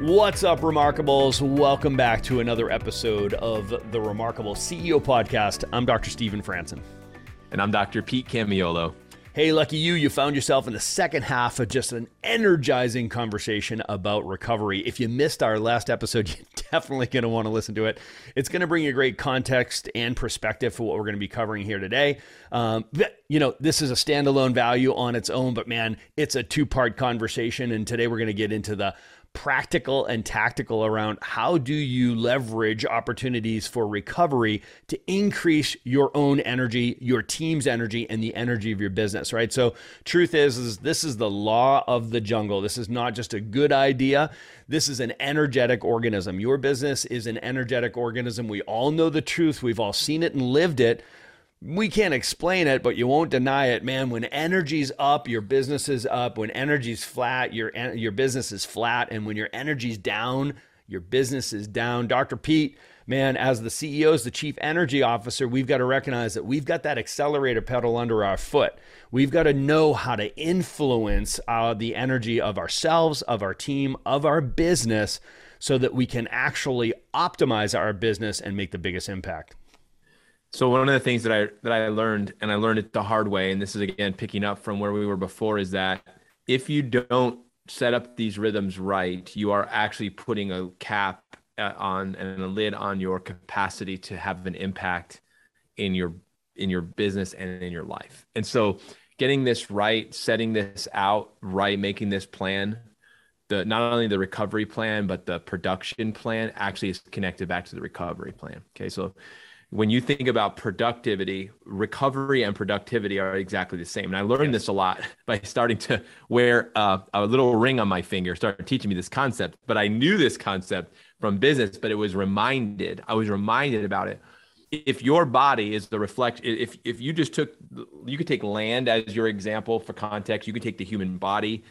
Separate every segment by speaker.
Speaker 1: What's up, Remarkables? Welcome back to another episode of the Remarkable CEO Podcast. I'm Dr. Stephen Franson.
Speaker 2: And I'm Dr. Pete Camiolo.
Speaker 1: Hey, lucky you, you found yourself in the second half of just an energizing conversation about recovery. If you missed our last episode, you're definitely going to want to listen to it. It's going to bring you great context and perspective for what we're going to be covering here today. Um, you know, this is a standalone value on its own, but man, it's a two part conversation. And today we're going to get into the practical and tactical around how do you leverage opportunities for recovery to increase your own energy, your team's energy, and the energy of your business, right? So, truth is, is this is the law of the jungle. This is not just a good idea. This is an energetic organism. Your business is an energetic organism. We all know the truth. We've all seen it and lived it we can't explain it, but you won't deny it, man. When energy's up, your business is up. When energy's flat, your your business is flat, and when your energy's down, your business is down. Dr. Pete, man, as the CEO, as the chief energy officer, we've got to recognize that we've got that accelerator pedal under our foot. We've got to know how to influence uh, the energy of ourselves, of our team, of our business, so that we can actually optimize our business and make the biggest impact.
Speaker 2: So one of the things that I that I learned, and I learned it the hard way, and this is again picking up from where we were before, is that if you don't set up these rhythms right, you are actually putting a cap uh, on and a lid on your capacity to have an impact in your in your business and in your life. And so getting this right, setting this out right, making this plan, the not only the recovery plan, but the production plan actually is connected back to the recovery plan. Okay. So when you think about productivity, recovery and productivity are exactly the same. And I learned this a lot by starting to wear uh, a little ring on my finger, started teaching me this concept. But I knew this concept from business, but it was reminded, I was reminded about it. If your body is the reflect, if if you just took, you could take land as your example for context. You could take the human body.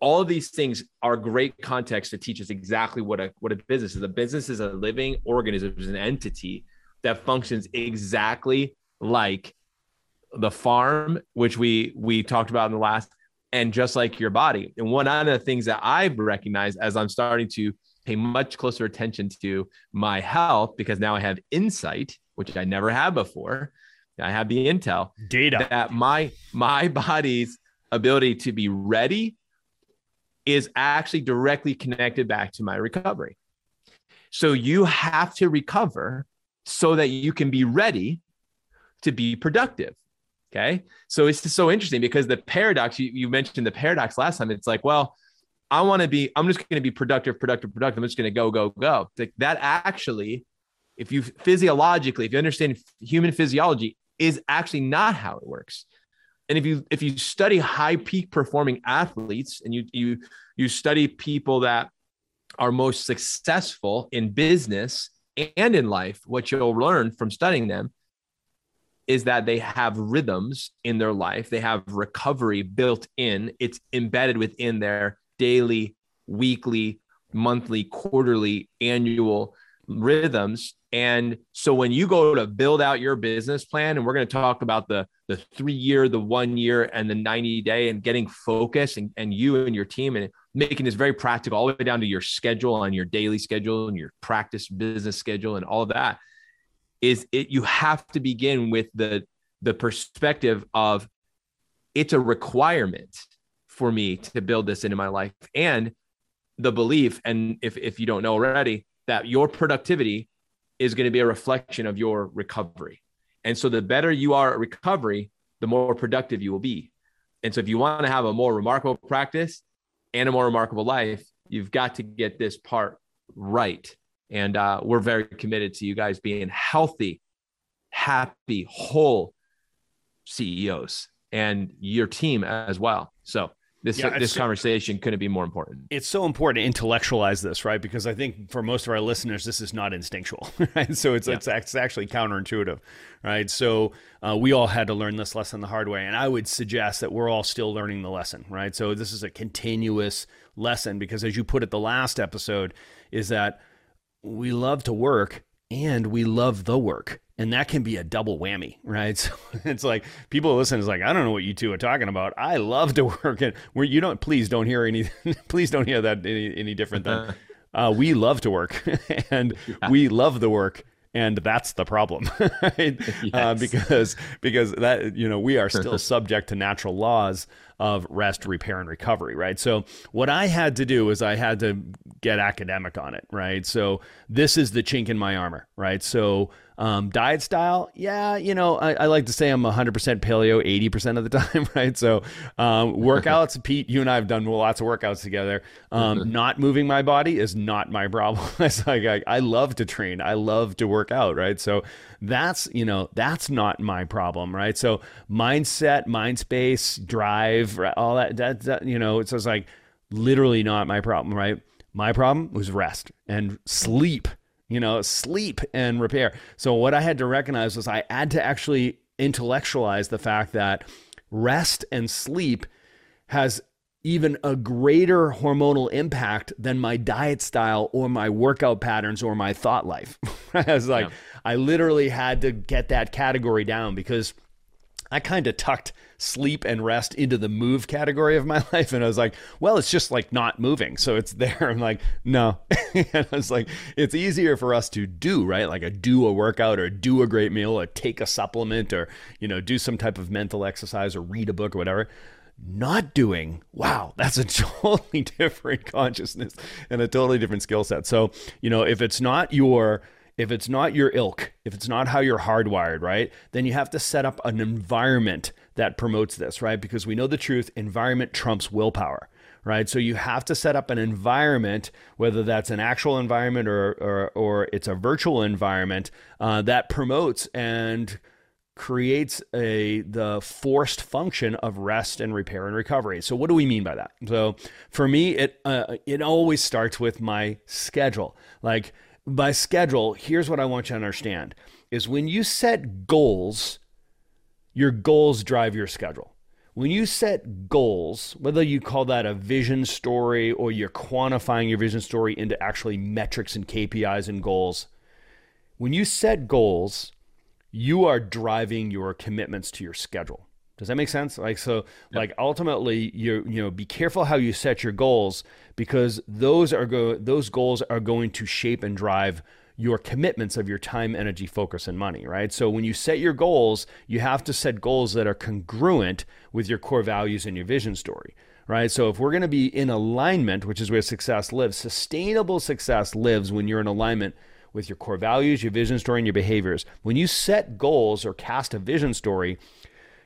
Speaker 2: All of these things are great context to teach us exactly what a what a business is. A business is a living organism, is an entity that functions exactly like the farm, which we we talked about in the last, and just like your body. And one of the things that I've recognized as I'm starting to pay much closer attention to my health because now I have insight, which I never had before. I have the intel
Speaker 1: data
Speaker 2: that my my body's ability to be ready is actually directly connected back to my recovery. So you have to recover so that you can be ready to be productive. Okay. So it's just so interesting because the paradox, you, you mentioned the paradox last time. It's like, well, I want to be, I'm just going to be productive, productive, productive. I'm just going to go, go, go. Like that actually, if you physiologically, if you understand human physiology, is actually not how it works. And if you if you study high peak performing athletes and you you you study people that are most successful in business, and in life, what you'll learn from studying them is that they have rhythms in their life. They have recovery built in, it's embedded within their daily, weekly, monthly, quarterly, annual rhythms. And so when you go to build out your business plan, and we're going to talk about the the three year, the one year, and the 90 day and getting focused and, and you and your team and making this very practical all the way down to your schedule on your daily schedule and your practice business schedule and all of that is it you have to begin with the the perspective of it's a requirement for me to build this into my life. And the belief and if, if you don't know already that your productivity is going to be a reflection of your recovery. And so the better you are at recovery the more productive you will be. And so if you want to have a more remarkable practice and a more remarkable life, you've got to get this part right. And uh, we're very committed to you guys being healthy, happy, whole CEOs and your team as well. So this yeah, this conversation couldn't be more important.
Speaker 1: It's so important to intellectualize this, right? Because I think for most of our listeners, this is not instinctual, right? So it's yeah. it's, it's, actually counterintuitive, right? So uh, we all had to learn this lesson the hard way, and I would suggest that we're all still learning the lesson, right? So this is a continuous lesson because, as you put it, the last episode is that we love to work and we love the work and that can be a double whammy, right? So it's like people listen is like, I don't know what you two are talking about. I love to work and where you don't please don't hear any please don't hear that any, any different than uh, we love to work and yeah. we love the work and that's the problem right? Uh, yes. uh, because because that you know we are still subject to natural laws of rest, repair, and recovery, right? So what I had to do is I had to get academic on it, right? So this is the chink in my armor, right? So um, diet style, yeah, you know, I, I, like to say I'm 100% paleo 80% of the time, right? So um, workouts, Pete, you and I have done lots of workouts together. Um, mm-hmm. Not moving my body is not my problem. it's like I, I love to train, I love to work out, right? So that's you know that's not my problem right so mindset mind space drive all that that, that you know it's just like literally not my problem right my problem was rest and sleep you know sleep and repair so what i had to recognize was i had to actually intellectualize the fact that rest and sleep has even a greater hormonal impact than my diet style or my workout patterns or my thought life. I was like, yeah. I literally had to get that category down because I kind of tucked sleep and rest into the move category of my life. And I was like, well, it's just like not moving. So it's there. I'm like, no. and I was like, it's easier for us to do, right? Like a do a workout or do a great meal or take a supplement or, you know, do some type of mental exercise or read a book or whatever not doing, wow, that's a totally different consciousness and a totally different skill set. So, you know, if it's not your if it's not your ilk, if it's not how you're hardwired, right? Then you have to set up an environment that promotes this, right? Because we know the truth, environment trumps willpower right? So you have to set up an environment, whether that's an actual environment or or, or it's a virtual environment uh, that promotes and creates a the forced function of rest and repair and recovery. So what do we mean by that? So for me it uh, it always starts with my schedule. Like by schedule, here's what I want you to understand is when you set goals, your goals drive your schedule. When you set goals, whether you call that a vision story or you're quantifying your vision story into actually metrics and KPIs and goals, when you set goals, you are driving your commitments to your schedule. Does that make sense? Like so, yep. like ultimately, you you know, be careful how you set your goals because those are go those goals are going to shape and drive your commitments of your time, energy, focus, and money, right? So when you set your goals, you have to set goals that are congruent with your core values and your vision story, right? So if we're going to be in alignment, which is where success lives, sustainable success lives when you're in alignment with your core values, your vision story, and your behaviors. When you set goals or cast a vision story,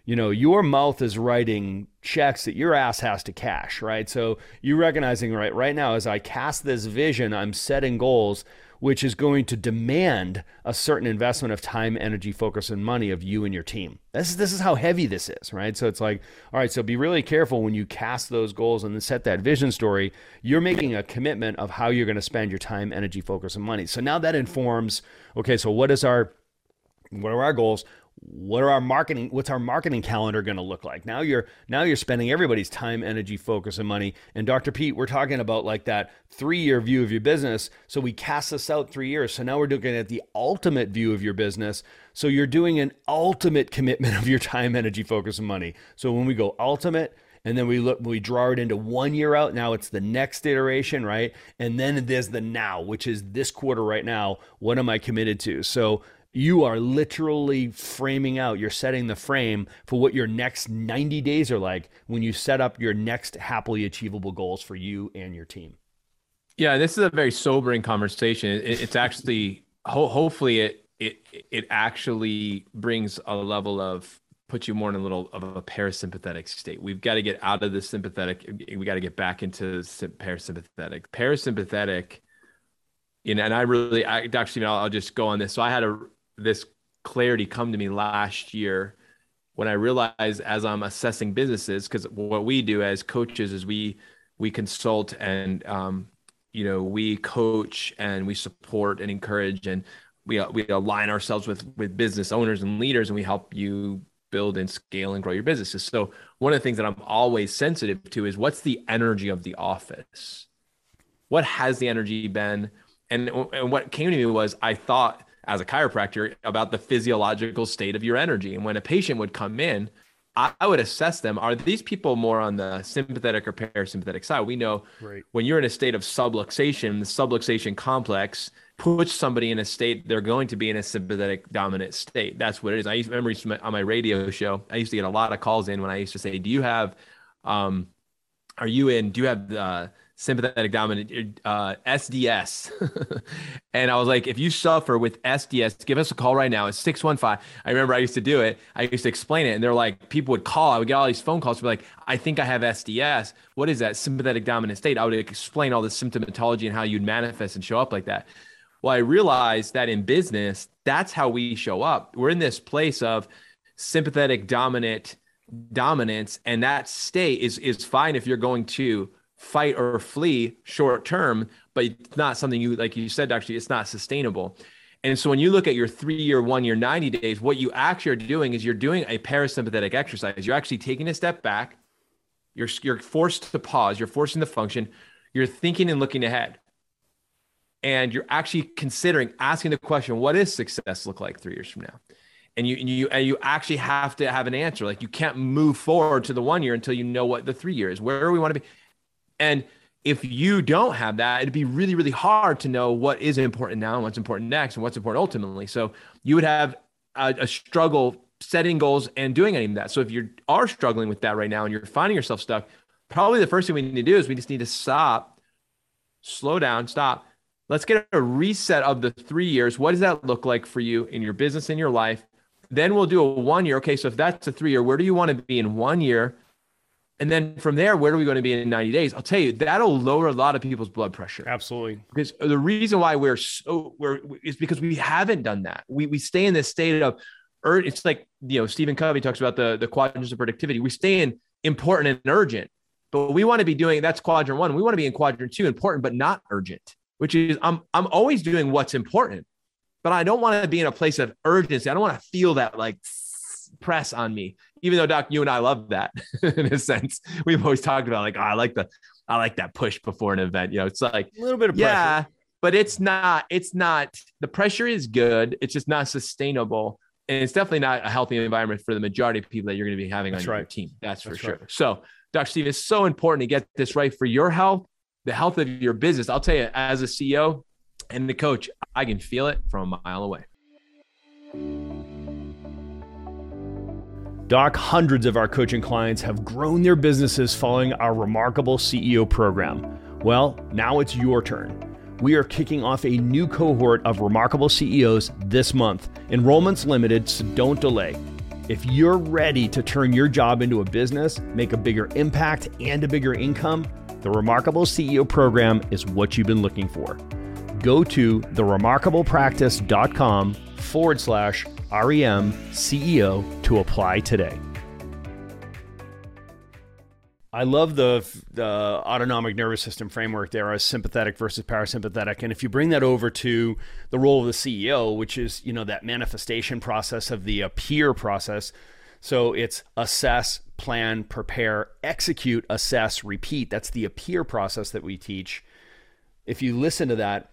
Speaker 1: you know, your mouth is writing checks that your ass has to cash, right? So you recognizing right right now as I cast this vision, I'm setting goals which is going to demand a certain investment of time, energy, focus, and money of you and your team. This is this is how heavy this is, right? So it's like, all right, so be really careful when you cast those goals and then set that vision story. You're making a commitment of how you're going to spend your time, energy, focus, and money. So now that informs, okay, so what is our what are our goals? What are our marketing what's our marketing calendar going to look like? Now you're now you're spending everybody's time energy focus and money. And dr pete we're talking about like that three year view of your business. So we cast this out three years. So now we're looking at the ultimate view of your business. So you're doing an ultimate commitment of your time energy focus and money. So when we go ultimate and then we look we draw it into one year out now it's the next iteration right? And then there's the now which is this quarter right now what am i committed to? So you are literally framing out, you're setting the frame for what your next 90 days are like when you set up your next happily achievable goals for you and your team.
Speaker 2: Yeah, this is a very sobering conversation. It, it's actually, ho- hopefully, it it it actually brings a level of puts you more in a little of a parasympathetic state. We've got to get out of the sympathetic. We got to get back into parasympathetic. Parasympathetic, you know, and I really, I actually, I'll, I'll just go on this. So I had a this clarity come to me last year when I realized as I'm assessing businesses, because what we do as coaches is we we consult and um, you know we coach and we support and encourage and we we align ourselves with with business owners and leaders and we help you build and scale and grow your businesses. So one of the things that I'm always sensitive to is what's the energy of the office? What has the energy been? And, and what came to me was I thought as a chiropractor about the physiological state of your energy. And when a patient would come in, I, I would assess them. Are these people more on the sympathetic or parasympathetic side? We know right. when you're in a state of subluxation, the subluxation complex puts somebody in a state they're going to be in a sympathetic dominant state. That's what it is. I used, to remember on my radio show, I used to get a lot of calls in when I used to say, "Do you have, um, are you in? Do you have uh, sympathetic dominant uh, SDS. and I was like, if you suffer with SDS, give us a call right now. It's 615. I remember I used to do it. I used to explain it. And they're like, people would call. I would get all these phone calls. Be like, I think I have SDS. What is that? Sympathetic dominant state. I would explain all the symptomatology and how you'd manifest and show up like that. Well, I realized that in business, that's how we show up. We're in this place of sympathetic dominant dominance. And that state is, is fine if you're going to fight or flee short term, but it's not something you, like you said, actually, it's not sustainable. And so when you look at your three year, one year, 90 days, what you actually are doing is you're doing a parasympathetic exercise. You're actually taking a step back. You're, you're forced to pause. You're forcing the function. You're thinking and looking ahead. And you're actually considering asking the question, what does success look like three years from now? And you, and you, and you actually have to have an answer. Like you can't move forward to the one year until you know what the three years, where we want to be. And if you don't have that, it'd be really, really hard to know what is important now and what's important next and what's important ultimately. So you would have a, a struggle setting goals and doing any of that. So if you are struggling with that right now and you're finding yourself stuck, probably the first thing we need to do is we just need to stop, slow down, stop. Let's get a reset of the three years. What does that look like for you in your business, in your life? Then we'll do a one year. Okay, so if that's a three year, where do you want to be in one year? And then from there, where are we going to be in 90 days? I'll tell you, that'll lower a lot of people's blood pressure.
Speaker 1: Absolutely.
Speaker 2: Because the reason why we're so we're is because we haven't done that. We we stay in this state of it's like you know, Stephen Covey talks about the the quadrants of productivity. We stay in important and urgent, but we want to be doing that's quadrant one. We want to be in quadrant two, important but not urgent, which is I'm I'm always doing what's important, but I don't want to be in a place of urgency. I don't want to feel that like press on me. Even though Doc, you and I love that in a sense. We've always talked about like, oh, I like the, I like that push before an event. You know, it's like
Speaker 1: a little bit of pressure,
Speaker 2: yeah, but it's not. It's not. The pressure is good. It's just not sustainable, and it's definitely not a healthy environment for the majority of people that you're going to be having That's on right. your team. That's, That's for sure. So, Dr. Steve, it's so important to get this right for your health, the health of your business. I'll tell you, as a CEO and the coach, I can feel it from a mile away.
Speaker 1: Doc, hundreds of our coaching clients have grown their businesses following our remarkable CEO program. Well, now it's your turn. We are kicking off a new cohort of remarkable CEOs this month. Enrollment's limited, so don't delay. If you're ready to turn your job into a business, make a bigger impact, and a bigger income, the Remarkable CEO program is what you've been looking for. Go to theremarkablepractice.com forward slash REM CEO to apply today. I love the, the autonomic nervous system framework there as sympathetic versus parasympathetic. And if you bring that over to the role of the CEO, which is, you know, that manifestation process of the appear process. So it's assess, plan, prepare, execute, assess, repeat. That's the appear process that we teach. If you listen to that,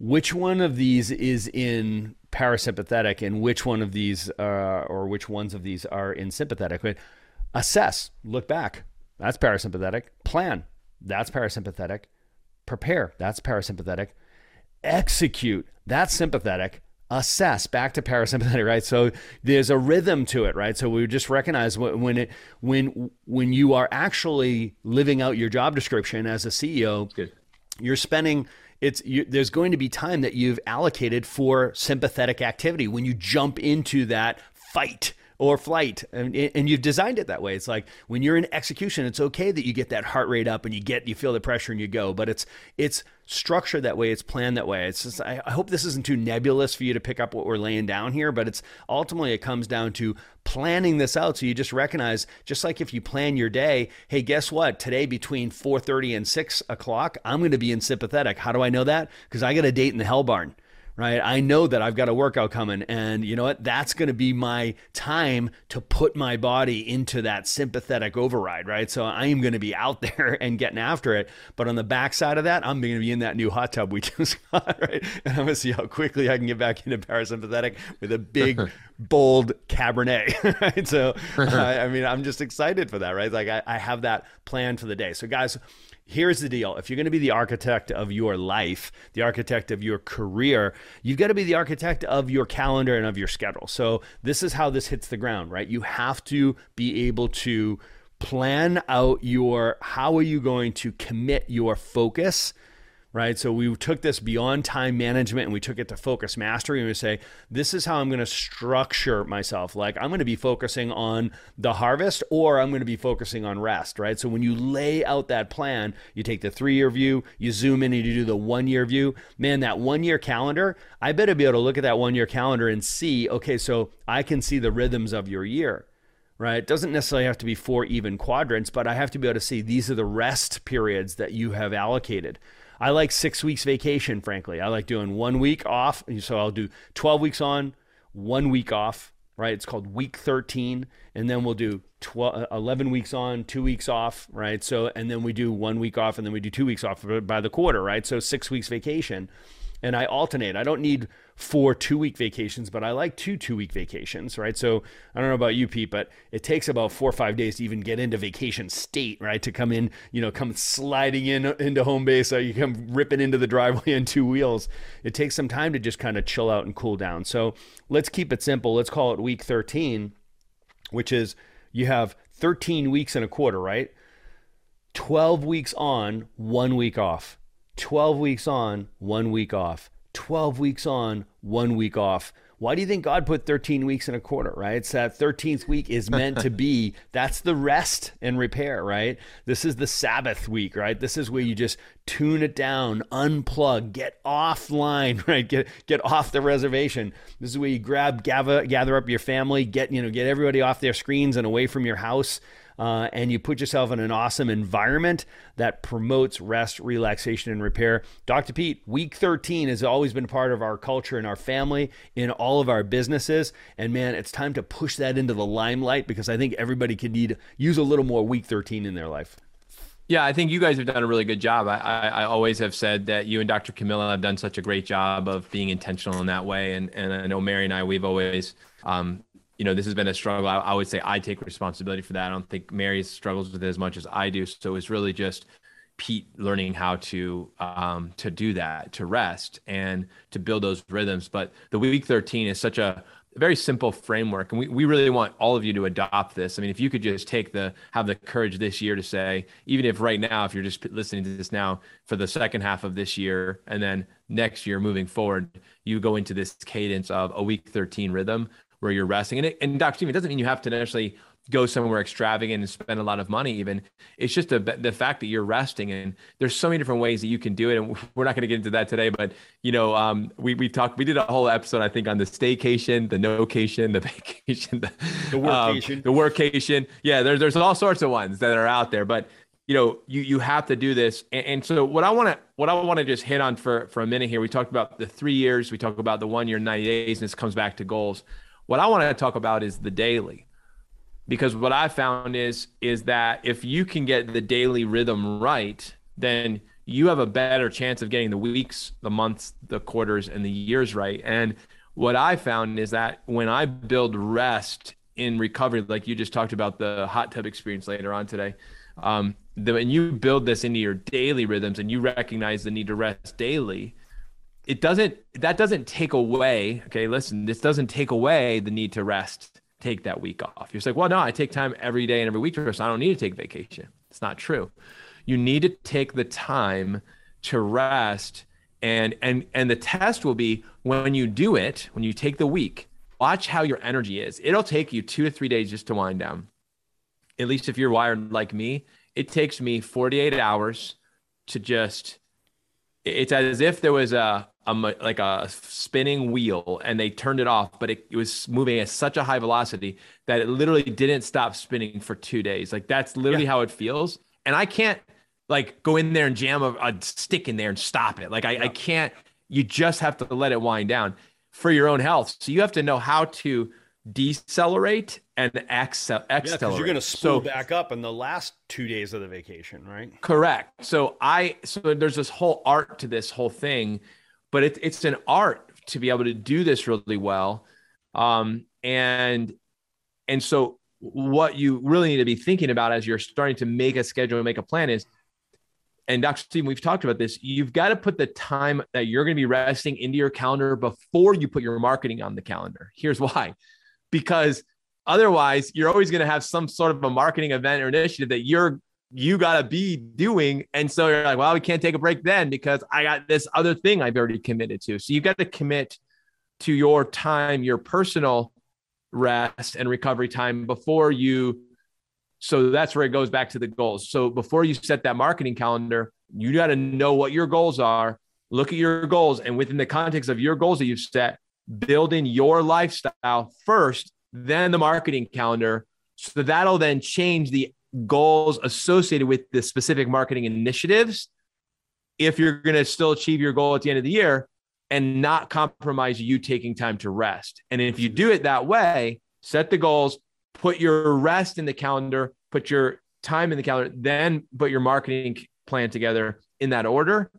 Speaker 1: which one of these is in parasympathetic and which one of these uh, or which ones of these are in sympathetic. But assess, look back. That's parasympathetic. Plan. That's parasympathetic. Prepare. That's parasympathetic. Execute. That's sympathetic. Assess back to parasympathetic, right? So there's a rhythm to it, right? So we just recognize when it when when you are actually living out your job description as a CEO, you're spending it's you, there's going to be time that you've allocated for sympathetic activity when you jump into that fight or flight. And, and you've designed it that way. It's like when you're in execution it's okay that you get that heart rate up and you get you feel the pressure and you go but it's it's structured that way, it's planned that way. It's just, I, hope this isn't too nebulous for you to pick up what we're laying down here, but it's ultimately it comes down to planning this out so you just recognize just like if you plan your day hey guess what? Today between 4.30 and 6 o'clock i'm going to be in sympathetic. How do i know that? Because i got a date in the hell barn right? I know that I've got a workout coming, and you know what? That's going to be my time to put my body into that sympathetic override, right? So I am going to be out there and getting after it. But on the backside of that, I'm going to be in that new hot tub we just got, right? And I'm going to see how quickly I can get back into parasympathetic with a big, bold Cabernet, right? So, I mean, I'm just excited for that, right? Like I, I have that plan for the day. So, guys, here's the deal if you're going to be the architect of your life, the architect of your career, you've got to be the architect of your calendar and of your schedule. So, this is how this hits the ground, right? You have to be able to plan out your how are you going to commit your focus right? So we took this beyond time management and we took it to focus mastery. And we say, this is how I'm going to structure myself. Like I'm going to be focusing on the harvest or I'm going to be focusing on rest, right? So when you lay out that plan, you take the three year view, you zoom in and you do the one year view. Man, that one year calendar, I better be able to look at that one year calendar and see, okay, so I can see the rhythms of your year right? It doesn't necessarily have to be four even quadrants, but I have to be able to see these are the rest periods that you have allocated. I like six weeks vacation, frankly. I like doing one week off. So I'll do 12 weeks on, one week off, right? It's called week 13. And then we'll do 12, uh, 11 weeks on, two weeks off, right? So, and then we do one week off and then we do two weeks off by the quarter, right? So six weeks vacation and I alternate. I don't need four two week vacations, but I like two two week vacations, right? So I don't know about you, Pete, but it takes about four or five days to even get into vacation state, right? To come in, you know, come sliding in uh, into home base, or you come ripping into the driveway on two wheels. It takes some time to just kind of chill out and cool down. So let's keep it simple. Let's call it week 13, which is you have 13 weeks in a quarter, right? 12 weeks on, one week off 12 weeks on, one week off. 12 weeks on, one week off. Why do you think God put 13 weeks in a quarter, right? It's that 13th week is meant to be, that's the rest and repair, right? This is the Sabbath week, right? This is where you just tune it down, unplug, get offline, right? Get get off the reservation. This is where you grab, gather, gather up your family, get, you know, get everybody off their screens and away from your house uh, and you put yourself in an awesome environment that promotes rest, relaxation, and repair. Dr. Pete, week 13 has always been part of our culture and our family, in all of our businesses. And man, it's time to push that into the limelight because I think everybody can need use a little more week 13 in their life.
Speaker 2: Yeah, I think you guys have done a really good job. I, I, I, always have said that you and Dr. Camilla have done such a great job of being intentional in that way. And, and I know Mary and I, we've always um, you know, this has been a struggle. I, I, would say I take responsibility for that. I don't think Mary struggles with it as much as I do. So it's really just Pete learning how to um, to do that, to rest and to build those rhythms. But the week 13 is such a very simple framework and we, we really want all of you to adopt this i mean if you could just take the have the courage this year to say even if right now if you're just listening to this now for the second half of this year and then next year moving forward you go into this cadence of a week 13 rhythm where you're resting. And, it, and Dr. Steve, it doesn't mean you have to necessarily go somewhere extravagant and spend a lot of money even. It's just the, the fact that you're resting and there's so many different ways that you can do it and we're not going to get into that today but you know um, we, we talked we did a whole episode i think on the staycation the nocation the vacation the,
Speaker 1: the workation um,
Speaker 2: the workation yeah there's there's all sorts of ones that are out there but you know you you have to do this. And, and so what i want to what i want to just hit on for for a minute here we talked about the three years we talked about the one year 90 days and this comes back to goals what I want to talk about is the daily. Because what I found is is that if you can get the daily rhythm right, then you have a better chance of getting the weeks, the months, the quarters and the years right. And what I found is that when I build rest in recovery, like you just talked about the hot tub experience later on today, um, the, when you build this into your daily rhythms and you recognize the need to rest daily, it doesn't that doesn't take away okay listen this doesn't take away the need to rest take that week off. You're like well no i take time every day and every week to rest. I don't need to take vacation. It's not true. You need to take the time to rest and and and the test will be when you do it when you take the week watch how your energy is. It'll take you two to three days just to wind down. At least if you're wired like me it takes me 48 hours to just it's as if there was a, a like a spinning wheel and they turned it off, but it, it, was moving at such a high velocity that it literally didn't stop spinning for two days. Like that's literally yeah. how it feels. And I can't like go in there and jam a, a stick in there and stop it. Like I, yeah. I can't. You just have to let it wind down for your own health. So you have to know how to decelerate and accel- accelerate.
Speaker 1: Yeah, you're going to spool so, back up in the last two days of the vacation, right?
Speaker 2: Correct. So I so there's this whole art to this whole thing, but it's it's an art to be able to do this really well, um, and and so what you really need to be thinking about as you're starting to make a schedule and make a plan is and Dr. Stephen, we've talked about this. You've got to put the time that you're going to be resting into your calendar before you put your marketing on the calendar. Here's why because otherwise you're always going to have some sort of a marketing event or initiative that you're you got to be doing. And so you're like well we can't take a break then because i got this other thing i've already committed to. So you've got to commit to your time your personal rest and recovery time before you so that's where it goes back to the goals. So before you set that marketing calendar you got to know what your goals are look at your goals and within the context of your goals that you've set building your lifestyle first, then the marketing calendar. So that'll then change the goals associated with the specific marketing initiatives if you're going to still achieve your goal at the end of the year and not compromise you taking time to rest. And if you do it that way, set the goals, put your rest in the calendar, put your time in the calendar, then put your marketing plan together in that order.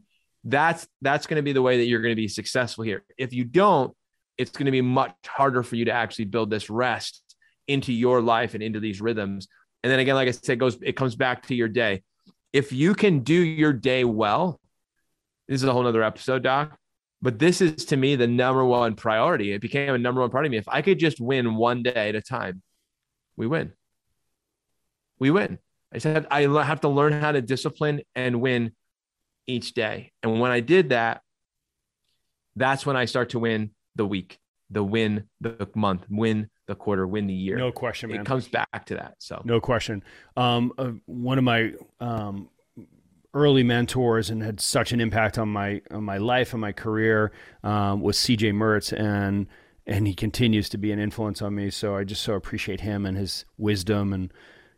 Speaker 2: That's that's going to be the way that you're going to be successful here. If you don't, it's going to be much harder for you to actually build this rest into your life and into these rhythms. And then again, like I said, it goes it comes back to your day. If you can do your day well, this is a whole nother episode, Doc. But this is to me the number one priority. It became a number one priority. If I could just win one day at a time, we win. We win. I said I have to learn how to discipline and win each day. And when I did that, that's when I start to win the week, the win, the month, win the quarter, win the year.
Speaker 1: No question, man.
Speaker 2: It comes back to that. So
Speaker 1: no question. Um, uh, one of my um, early mentors and had such an impact on my on my life and my career um, was C.J. Mertz, and and he continues to be an influence on me. So I just so appreciate him and his wisdom and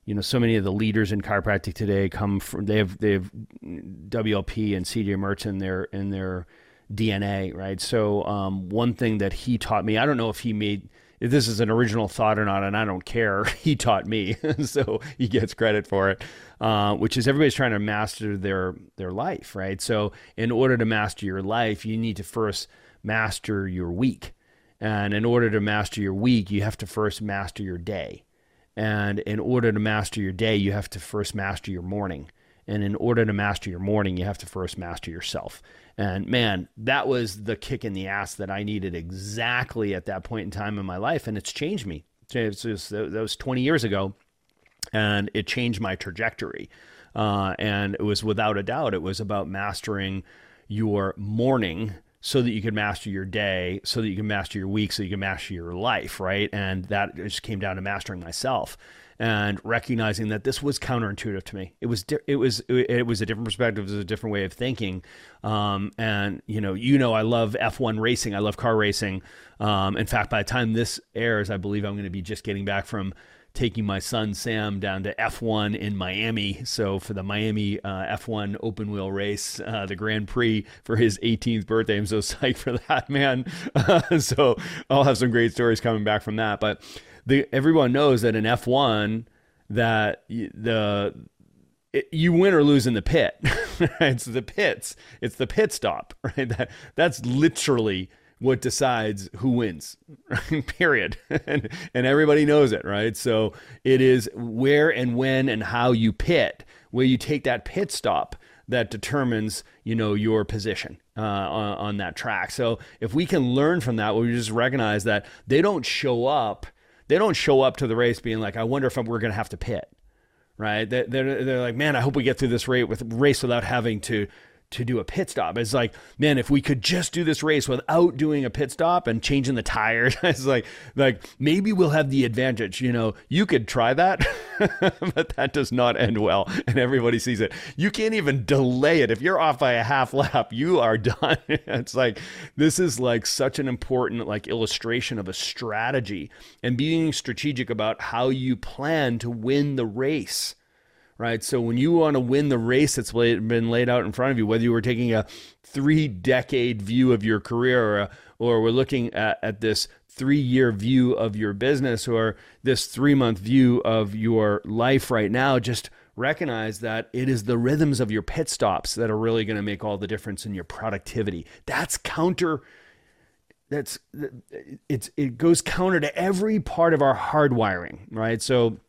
Speaker 1: you know so many of the leaders in chiropractic today come from they have they have WLP and CJ Mertz in their in their DNA, right? So um, one thing that he taught me, I don't know if he made if this is an original thought or not, and I don't care. He taught me, so he gets credit for it. Uh, which is everybody's trying to master their their life, right? So in order to master your life, you need to first master your week, and in order to master your week, you have to first master your day, and in order to master your day, you have to first master your morning. And in order to master your morning, you have to first master yourself. And man, that was the kick in the ass that I needed exactly at that point in time in my life. And it's changed me. It was, that was 20 years ago, and it changed my trajectory. Uh, and it was without a doubt, it was about mastering your morning so that you could master your day, so that you can master your week, so you can master your life, right? And that just came down to mastering myself and recognizing that this was counterintuitive to me. It was di- it was it was a different perspective, it was a different way of thinking. Um, and you know, you know, I love F1 racing. I love car racing. Um, in fact, by the time this airs, I believe I'm going to be just getting back from taking my son Sam down to F1 in Miami. So for the Miami uh, F1 open wheel race, uh, the Grand Prix for his 18th birthday, I'm so psyched for that, man. so I'll have some great stories coming back from that, but the everyone knows that in F1 that the it, you win or lose in the pit. Right? It's the pits. It's the pit stop. Right. That that's literally what decides who wins. Period. and, and everybody knows it. Right. So it is where and when and how you pit, where you take that pit stop that determines you know your position uh, on, on that track. So if we can learn from that, we just recognize that they don't show up they don't show up to the race being like, I wonder if we're going to have to pit, right? They're, they're, like, man, I hope we get through this race, with, race without having to to do a pit stop. It's like, man, if we could just do this race without doing a pit stop and changing the tires, it's like, like maybe we'll have the advantage. You know, you could try that, but that does not end well, and everybody sees it. You can't even delay it. If you're off by a half lap, you are done. it's like this is like such an important like illustration of a strategy and being strategic about how you plan to win the race right? So when you want to win the race that's been laid out in front of you, whether you were taking a three decade view of your career or, a, or we're looking at, at this three year view of your business or this three month view of your life right now, just recognize that it is the rhythms of your pit stops that are really going to make all the difference in your productivity. That's counter that's it's it goes counter to every part of our hardwiring, right? So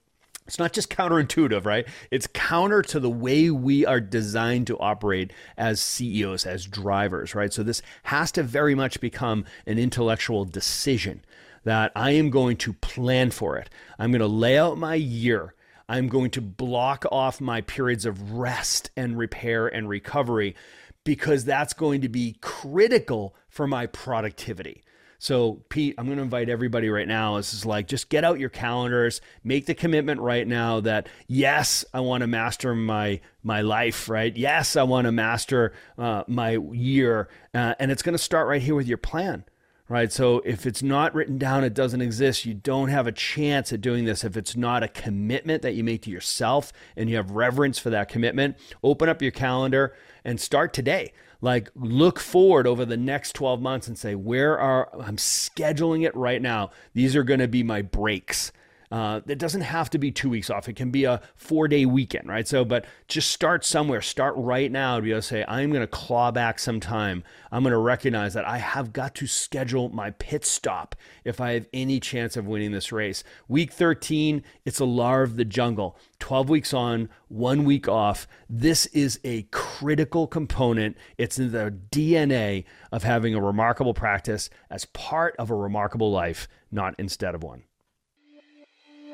Speaker 1: it's not just counterintuitive, right? It's counter to the way we are designed to operate as CEOs, as drivers, right? So this has to very much become an intellectual decision that I am going to plan for it. I'm going to lay out my year. I'm going to block off my periods of rest and repair and recovery because that's going to be critical for my productivity. So, Pete, I'm going to invite everybody right now. This is like just get out your calendars, make the commitment right now that yes, I want to master my my life, right? Yes, I want to master uh, my year, uh, and it's going to start right here with your plan right? So if it's not written down, it doesn't exist. You don't have a chance at doing this if it's not a commitment that you make to yourself and you have reverence for that commitment. Open up your calendar and start today like look forward over the next 12 months and say where are i'm scheduling it right now. These are going to be my breaks uh, it doesn't have to be two weeks off. It can be a four day weekend, right? So, but just start somewhere. Start right now to be able to say, I'm going to claw back some time. I'm going to recognize that I have got to schedule my pit stop if I have any chance of winning this race. Week 13, it's a law of the jungle. 12 weeks on, one week off. This is a critical component. It's in the DNA of having a remarkable practice as part of a remarkable life, not instead of one.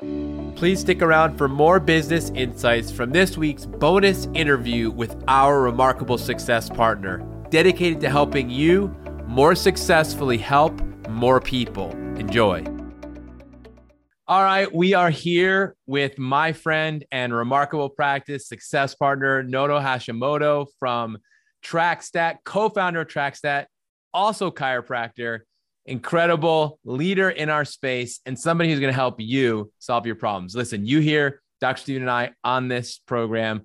Speaker 2: Please stick around for more business insights from this week's bonus interview with our remarkable success partner, dedicated to helping you more successfully help more people. Enjoy. All right, we are here with my friend and remarkable practice success partner, Naoto Hashimoto from TrackStat, co founder of TrackStat, also chiropractor incredible leader in our space and somebody who's going to help you solve your problems. Listen, you hear Dr. Stephen and I on this program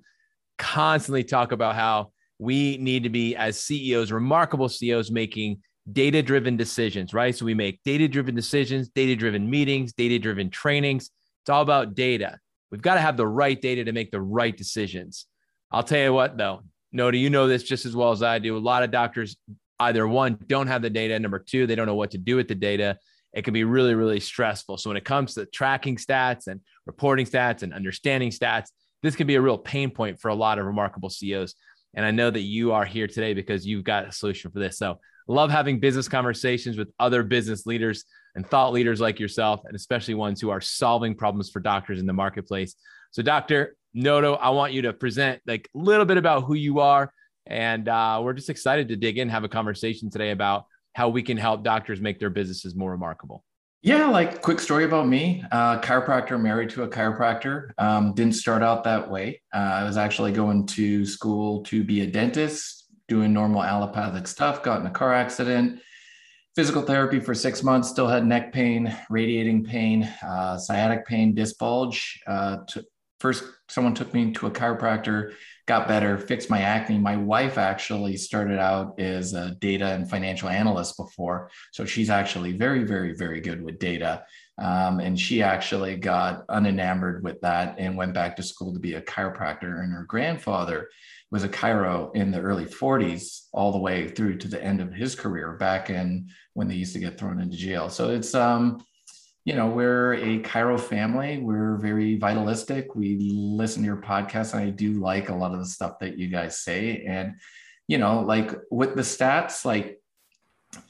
Speaker 2: constantly talk about how we need to be, as CEOs, remarkable CEOs, making data driven decisions, right? So we make data driven decisions, data driven meetings, data driven trainings. It's all about data. We've got to have the right data to make the right decisions. I'll tell you what, though, no, do you know this just as well as I do? A lot of doctors either one, don't have the data. Number two, they don't know what to do with the data. It can be really, really stressful. So when it comes to tracking stats and reporting stats and understanding stats, this can be a real pain point for a lot of remarkable CEOs. And I know that you are here today because you've got a solution for this. So love having business conversations with other business leaders and thought leaders like yourself, and especially ones who are solving problems for doctors in the marketplace. So, Dr. Naoto, I want you to present like a little bit about who you are, and uh, we're just excited to dig in, have a conversation today about how we can help doctors make their businesses more remarkable.
Speaker 3: Yeah, like quick story about me. Uh, chiropractor, married to a chiropractor. Um, didn't start out that way. Uh, I was actually going to school to be a dentist, doing normal allopathic stuff. Got in a car accident. Physical therapy for six months. Still had neck pain, radiating pain, uh, sciatic pain, disc bulge. Uh, to, first, someone took me to a chiropractor got better, fixed my acne. My wife actually started out as a data and financial analyst before. So she's actually very, very, very good with data. Um, and she actually got unenamored with that and went back to school to be a chiropractor. And her grandfather was a chiro in the early 40s, all the way through to the end of his career back in when they used to get thrown into jail. So it's, um, you know, we're a chiro family. We're very vitalistic. We listen to your podcast, and I do like a lot of the stuff that you guys say. And, you know, like with the stats, like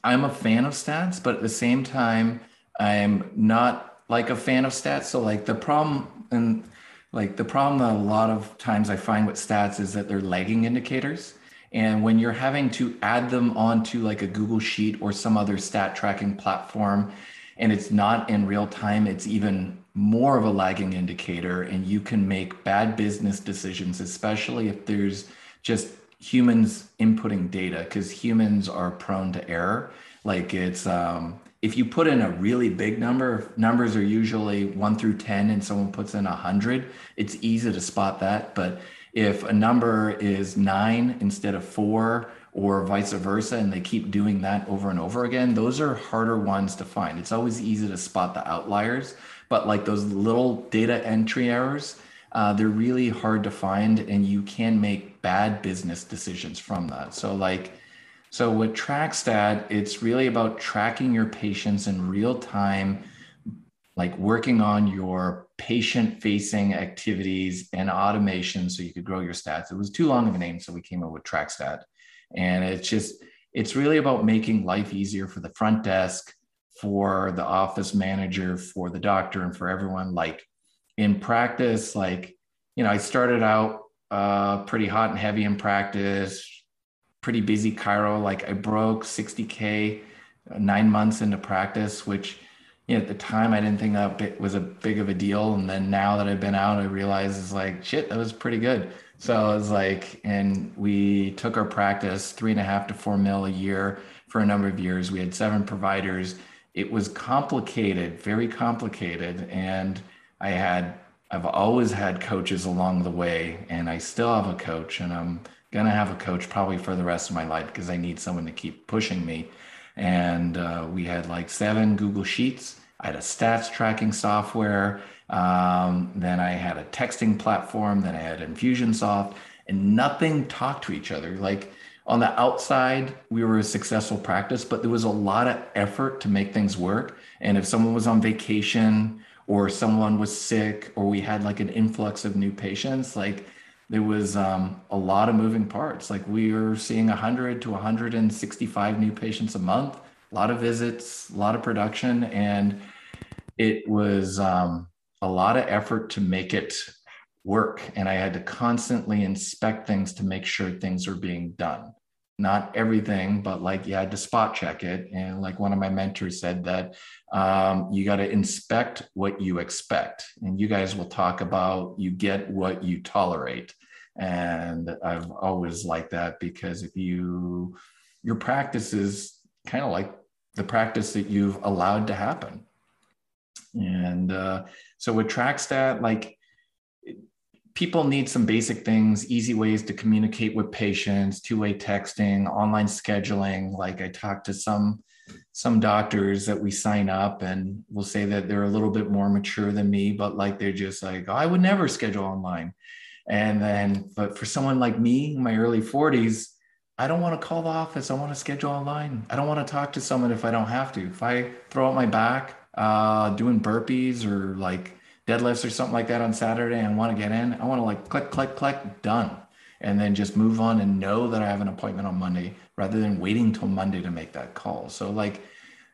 Speaker 3: I'm a fan of stats, but at the same time, I'm not like a fan of stats. So, like, the problem and like the problem that a lot of times I find with stats is that they're lagging indicators. And when you're having to add them onto like a Google Sheet or some other stat tracking platform, and it's not in real time, it's even more of a lagging indicator. And you can make bad business decisions, especially if there's just humans inputting data, because humans are prone to error. Like it's, um, if you put in a really big number, numbers are usually one through 10, and someone puts in 100, it's easy to spot that. But if a number is nine instead of four, or vice versa, and they keep doing that over and over again, those are harder ones to find. It's always easy to spot the outliers, but like those little data entry errors, uh, they're really hard to find, and you can make bad business decisions from that. So, like, so with TrackStat, it's really about tracking your patients in real time, like working on your patient facing activities and automation so you could grow your stats. It was too long of a name, so we came up with TrackStat. And it's just, it's really about making life easier for the front desk, for the office manager, for the doctor, and for everyone. Like in practice, like, you know, I started out uh, pretty hot and heavy in practice, pretty busy chiro. Like I broke 60K uh, nine months into practice, which, you know, at the time I didn't think that was a big of a deal. And then now that I've been out, I realize it's like, shit, that was pretty good. So I was like, and we took our practice three and a half to four mil a year for a number of years. We had seven providers. It was complicated, very complicated. And I had, I've always had coaches along the way, and I still have a coach, and I'm gonna have a coach probably for the rest of my life because I need someone to keep pushing me. And uh, we had like seven Google Sheets. I had a stats tracking software. Um, then I had a texting platform. Then I had Infusionsoft, and nothing talked to each other. Like on the outside, we were a successful practice, but there was a lot of effort to make things work. And if someone was on vacation or someone was sick or we had like an influx of new patients, like there was um, a lot of moving parts. Like we were seeing 100 to 165 new patients a month, a lot of visits, a lot of production, and it was um, a lot of effort to make it work. And I had to constantly inspect things to make sure things are being done. Not everything, but like you had to spot check it. And like one of my mentors said, that um, you got to inspect what you expect. And you guys will talk about you get what you tolerate. And I've always liked that because if you, your practice is kind of like the practice that you've allowed to happen. And uh, so with TrackStat, like people need some basic things, easy ways to communicate with patients, two-way texting, online scheduling. Like I talked to some some doctors that we sign up and we'll say that they're a little bit more mature than me, but like they're just like, oh, I would never schedule online. And then, but for someone like me, my early 40s, I don't want to call the office. I want to schedule online. I don't want to talk to someone if I don't have to. If I throw out my back, uh, doing burpees or like deadlifts or something like that on Saturday and want to get in, I want to like click, click, click, done. And then just move on and know that I have an appointment on Monday rather than waiting till Monday to make that call. So, like,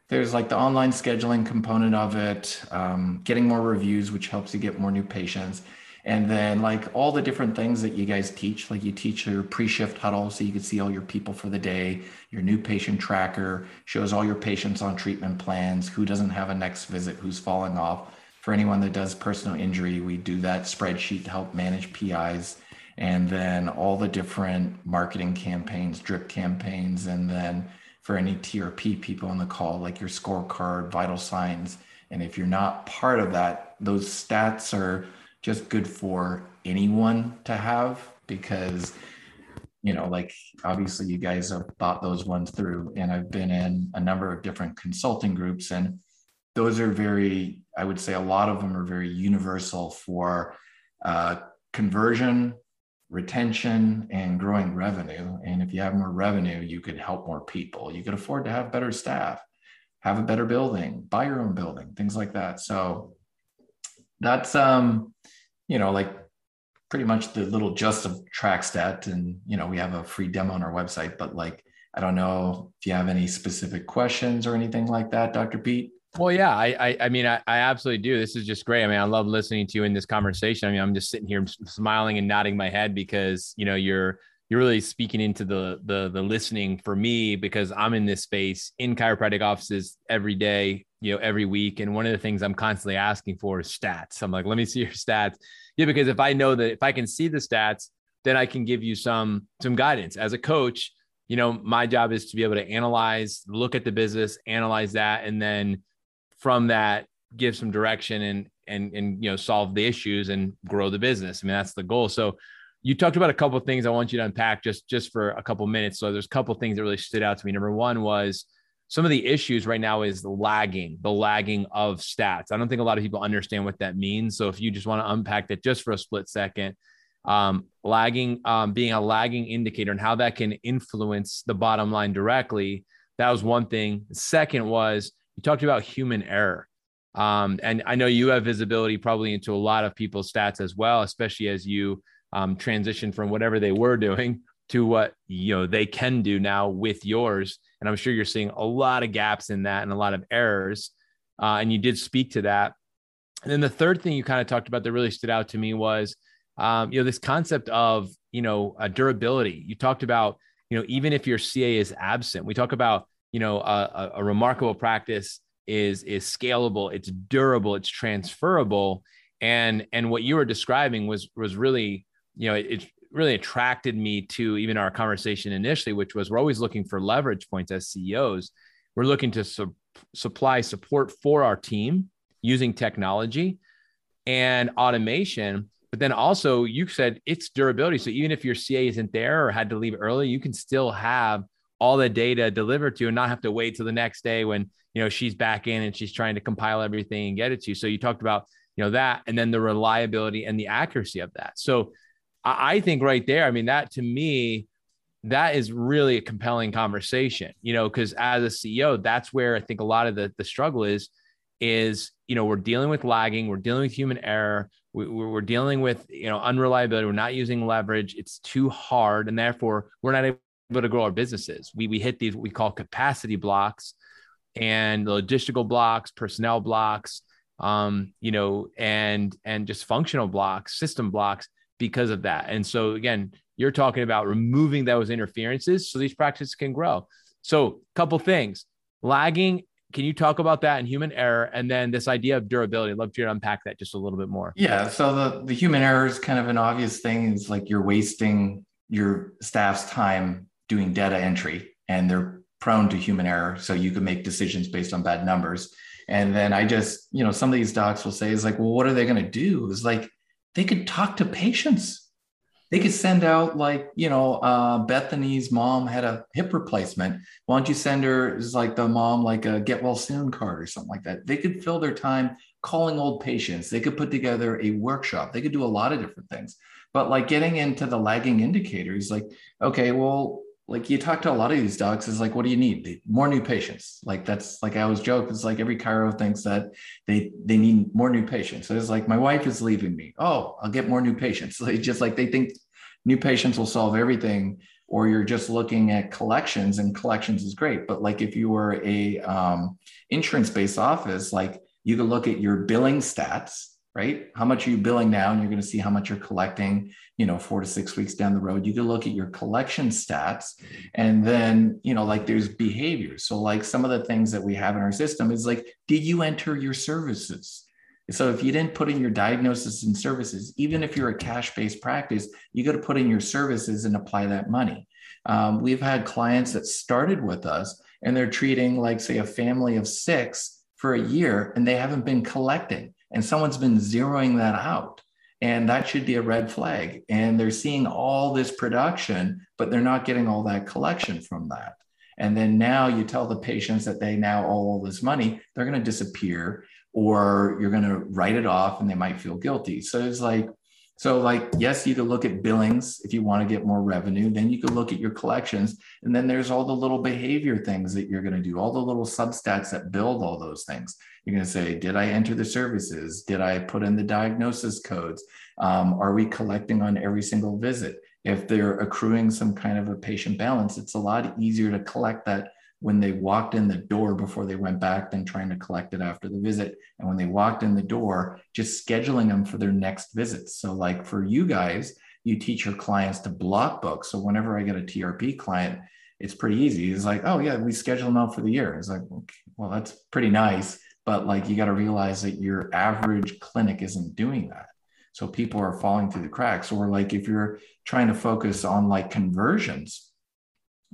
Speaker 3: there's like the online scheduling component of it, um, getting more reviews, which helps you get more new patients. And then, like, all the different things that you guys teach, like, you teach your pre shift huddle so you can see all your people for the day your new patient tracker shows all your patients on treatment plans, who doesn't have a next visit, who's falling off. For anyone that does personal injury, we do that spreadsheet to help manage PIs. And then all the different marketing campaigns, drip campaigns, and then for any TRP people on the call, like your scorecard, vital signs. And if you're not part of that, those stats are just good for anyone to have because you know, like obviously you guys have thought those ones through, and I've been in a number of different consulting groups, and those are very, I would say a lot of them are very universal for uh, conversion, retention, and growing revenue. And if you have more revenue, you could help more people. You could afford to have better staff, have a better building, buy your own building, things like that. So that's um, you know, like pretty much the little just of TrackStat, and you know we have a free demo on our website. But like, I don't know if you have any specific questions or anything like that, Dr. Pete.
Speaker 2: Well, yeah, I, I, I mean, I, I absolutely do. This is just great. I mean, I love listening to you in this conversation. I mean, I'm just sitting here smiling and nodding my head because you know you're you're really speaking into the the the listening for me because I'm in this space in chiropractic offices every day, you know, every week. And one of the things I'm constantly asking for is stats. I'm like, let me see your stats. Yeah, because if I know that if I can see the stats, then I can give you some some guidance as a coach. You know, my job is to be able to analyze, look at the business, analyze that, and then from that give some direction and and and you know solve the issues and grow the business. I mean, that's the goal. So you talked about a couple of things I want you to unpack just just for a couple minutes. So there's a couple things that really stood out to me. Number one was some of the issues right now is lagging, the lagging of stats. I don't think a lot of people understand what that means. So if you just want to unpack that just for a split second, um, lagging um, being a lagging indicator and how that can influence the bottom line directly. That was one thing. Second was you talked about human error. Um, and I know you have visibility probably into a lot of people's stats as well, especially as you um, transition from whatever they were doing to what you know they can do now with yours and i'm sure you're seeing a lot of gaps in that and a lot of errors uh, and you did speak to that. And then the third thing you kind of talked about that really stood out to me was um, you know this concept of you know durability. You talked about you know even if your ca is absent we talk about you know a, a remarkable practice is is scalable it's durable it's transferable. And and what you were describing was was really you know, it really attracted me to even our conversation initially, which was we're always looking for leverage points as CEOs. We're looking to su- supply support for our team using technology and automation. But then also, you said it's durability. So even if your CA isn't there or had to leave early, you can still have all the data delivered to you and not have to wait till the next day when you know she's back in and she's trying to compile everything and get it to you. So you talked about you know that and then the reliability and the accuracy of that. So I think right there, I mean, that to me, that is really a compelling conversation, you know, because as a CEO, that's where I think a lot of the, the struggle is, is, you know, we're dealing with lagging, we're dealing with human error, we, we're dealing with, you know, unreliability, we're not using leverage, it's too hard, and therefore we're not able to grow our businesses. We, we hit these, what we call capacity blocks and logistical blocks, personnel blocks, um, you know, and, and just functional blocks, system blocks because of that. And so again, you're talking about removing those interferences so these practices can grow. So, a couple things. Lagging, can you talk about that and human error and then this idea of durability? I'd love to unpack that just a little bit more.
Speaker 3: Yeah, so the the human error is kind of an obvious thing. It's like you're wasting your staff's time doing data entry and they're prone to human error so you can make decisions based on bad numbers. And then I just, you know, some of these docs will say is like, well, what are they going to do? It's like they could talk to patients. They could send out like, you know, uh, Bethany's mom had a hip replacement. Why don't you send her is like the mom like a get well soon card or something like that. They could fill their time calling old patients. They could put together a workshop. They could do a lot of different things. But like getting into the lagging indicators, like, okay, well, like you talk to a lot of these docs is like what do you need? More new patients. Like that's like i always joke it's like every chiro thinks that they they need more new patients. So it's like my wife is leaving me. Oh i'll get more new patients. Like just like they think new patients will solve everything or you're just looking at collections and collections is great. But like if you were a um, insurance based office like you could look at your billing stats right? How much are you billing now? And you're going to see how much you're collecting, you know, four to six weeks down the road. You can look at your collection stats and then, you know, like there's behaviors. So, like some of the things that we have in our system is like, did you enter your services? So, if you didn't put in your diagnosis and services, even if you're a cash based practice, you got to put in your services and apply that money. Um, we've had clients that started with us and they're treating, like, say, a family of six for a year and they haven't been collecting and someone's been zeroing that out and that should be a red flag. And they're seeing all this production but they're not getting all that collection from that. And then now you tell the patients that they now owe all this money they're going to disappear or you're going to write it off and they might feel guilty. So it's like so, like, yes, you could look at billings if you want to get more revenue. Then you could look at your collections. And then there's all the little behavior things that you're going to do, all the little substats that build all those things. You're going to say, Did I enter the services? Did I put in the diagnosis codes? Um, are we collecting on every single visit? If they're accruing some kind of a patient balance, it's a lot easier to collect that when they walked in the door before they went back than trying to collect it after the visit. And when they walked in the door, just scheduling them for their next visits. So, like for you guys, you teach your clients to block book. So whenever I get a TRP client, it's pretty easy. It's like, oh yeah, we schedule them out for the year. It's like, okay, well, that's pretty nice, but like you got to realize that your average clinic isn't doing that. So people are falling through the cracks. Or like if you're trying to focus on like conversions,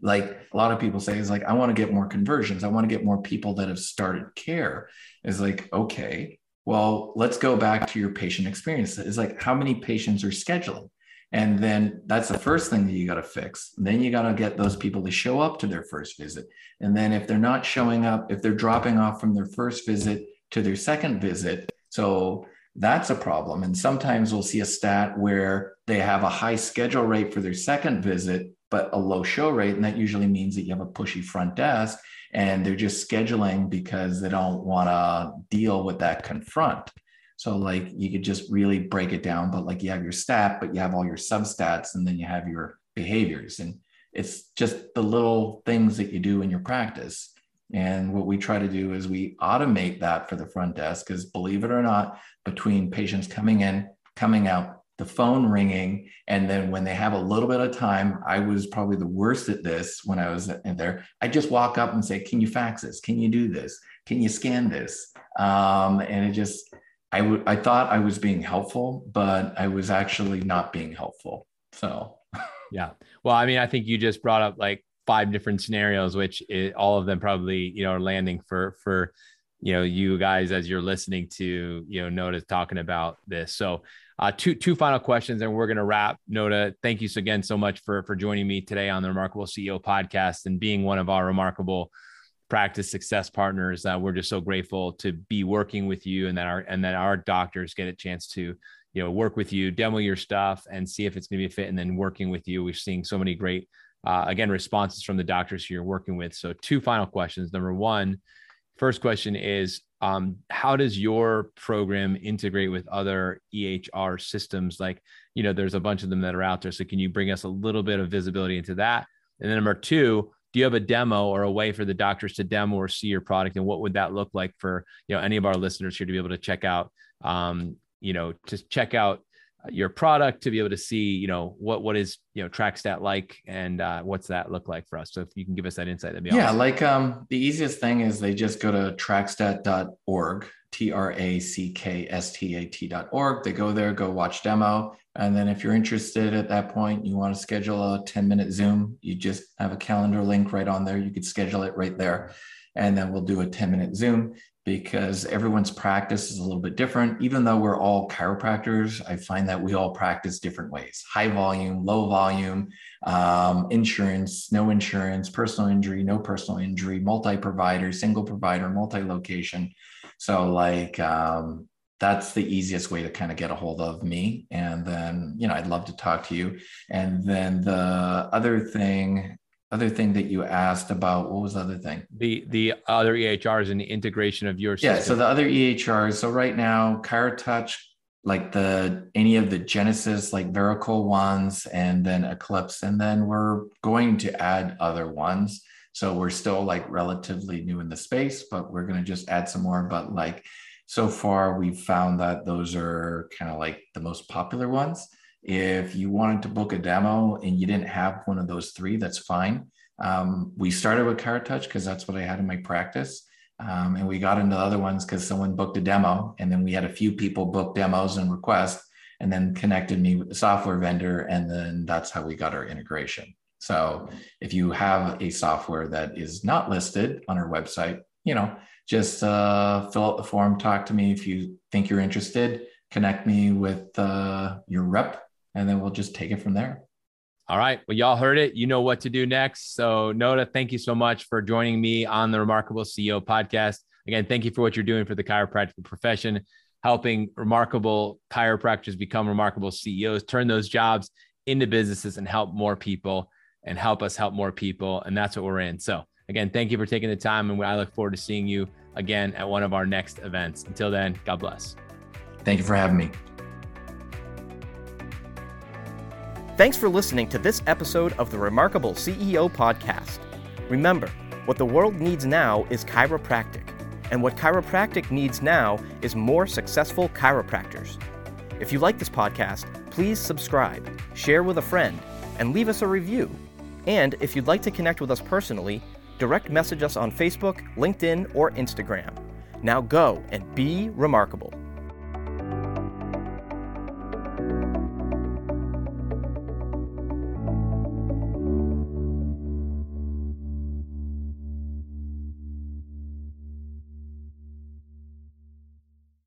Speaker 3: like a lot of people say is like, I want to get more conversions. I want to get more people that have started care. Is like, okay, well, let's go back to your patient experience. It's like how many patients are scheduling? And then that's the first thing that you got to fix. Then you got to get those people to show up to their first visit. And then if they're not showing up, if they're dropping off from their first visit to their second visit, so that's a problem. And sometimes we'll see a stat where they have a high schedule rate for their second visit, but a low show rate. And that usually means that you have a pushy front desk and they're just scheduling because they don't want to deal with that confront. So like you could just really break it down, but like you have your stat, but you have all your substats and then you have your behaviors. And it's just the little things that you do in your practice. And what we try to do is we automate that for the front desk because believe it or not, between patients coming in, coming out, the phone ringing, and then when they have a little bit of time, I was probably the worst at this when I was in there. I just walk up and say, "Can you fax this? Can you do this? Can you scan this?" Um, and it just I, w- I thought I was being helpful, but I was actually not being helpful. So,
Speaker 2: yeah. Well, I mean, I think you just brought up like five different scenarios, which all of them probably, you know, are landing for, for, you know, you guys as you're listening to, you know, Naoto talking about this. So, uh, two, two final questions and we're going to wrap. Naoto, thank you again so much for, for joining me today on the Remarkable CEO podcast and being one of our remarkable practice success partners. Uh, we're just so grateful to be working with you, and that our and that our doctors get a chance to you know work with you, demo your stuff, and see if it's going to be a fit. And then working with you, we're seeing so many great uh, again responses from the doctors who you're working with. So two final questions. Number one, first question is. Um, how does your program integrate with other EHR systems? Like, you know, there's a bunch of them that are out there. So, can you bring us a little bit of visibility into that? And then number two, do you have a demo or a way for the doctors to demo or see your product and what would that look like for you know any of our listeners here to be able to check out um, you know to check out your product to be able to see you know what what is you know trackstat like and uh, what's that look like for us so if you can give us that insight that'd be
Speaker 3: yeah
Speaker 2: awesome.
Speaker 3: like um the easiest thing is they just go to trackstat.org t-r-a-c-k-s-t-a-t.org they go there go watch demo and then if you're interested at that point, you want to schedule a 10 minute Zoom, you just have a calendar link right on there. You could schedule it right there. And then we'll do a 10 minute Zoom because everyone's practice is a little bit different. Even though we're all chiropractors, I find that we all practice different ways high volume, low volume, um, insurance, no insurance, personal injury, no personal injury, multi provider, single provider, multi location. So, like, um, that's the easiest way to kind of get a hold of me. And then, you know, I'd love to talk to you. And then the other thing, other thing that you asked about, what was the other thing?
Speaker 2: The the other EHRs and the integration of your
Speaker 3: system. Yeah. So the other EHRs. So right now, ChiroTouch, like the any of the Genesis, like Vericle ones, and then Eclipse, and then we're going to add other ones. So we're still like relatively new in the space, but we're going to just add some more. But like so far we've found that those are kind of like the most popular ones if you wanted to book a demo and you didn't have one of those three that's fine. Um, we started with ChiroTouch because that's what i had in my practice. Um, and we got into other ones because someone booked a demo and then we had a few people book demos and requests and then connected me with the software vendor and then that's how we got our integration. So if you have a software that is not listed on our website you know just uh, fill out the form, talk to me. If you think you're interested, connect me with uh, your rep, and then we'll just take it from there.
Speaker 2: All right. Well, y'all heard it. You know what to do next. So, Naoto, thank you so much for joining me on the Remarkable CEO podcast. Again, thank you for what you're doing for the chiropractic profession, helping remarkable chiropractors become remarkable CEOs, turn those jobs into businesses and help more people and help us help more people. And that's what we're in. So, Again, thank you for taking the time, and I look forward to seeing you again at one of our next events. Until then, God bless.
Speaker 3: Thank you for having me.
Speaker 4: Thanks for listening to this episode of the Remarkable CEO podcast. Remember, what the world needs now is chiropractic, and what chiropractic needs now is more successful chiropractors. If you like this podcast, please subscribe, share with a friend, and leave us a review. And if you'd like to connect with us personally, direct message us on Facebook, LinkedIn, or Instagram. Now go and be remarkable.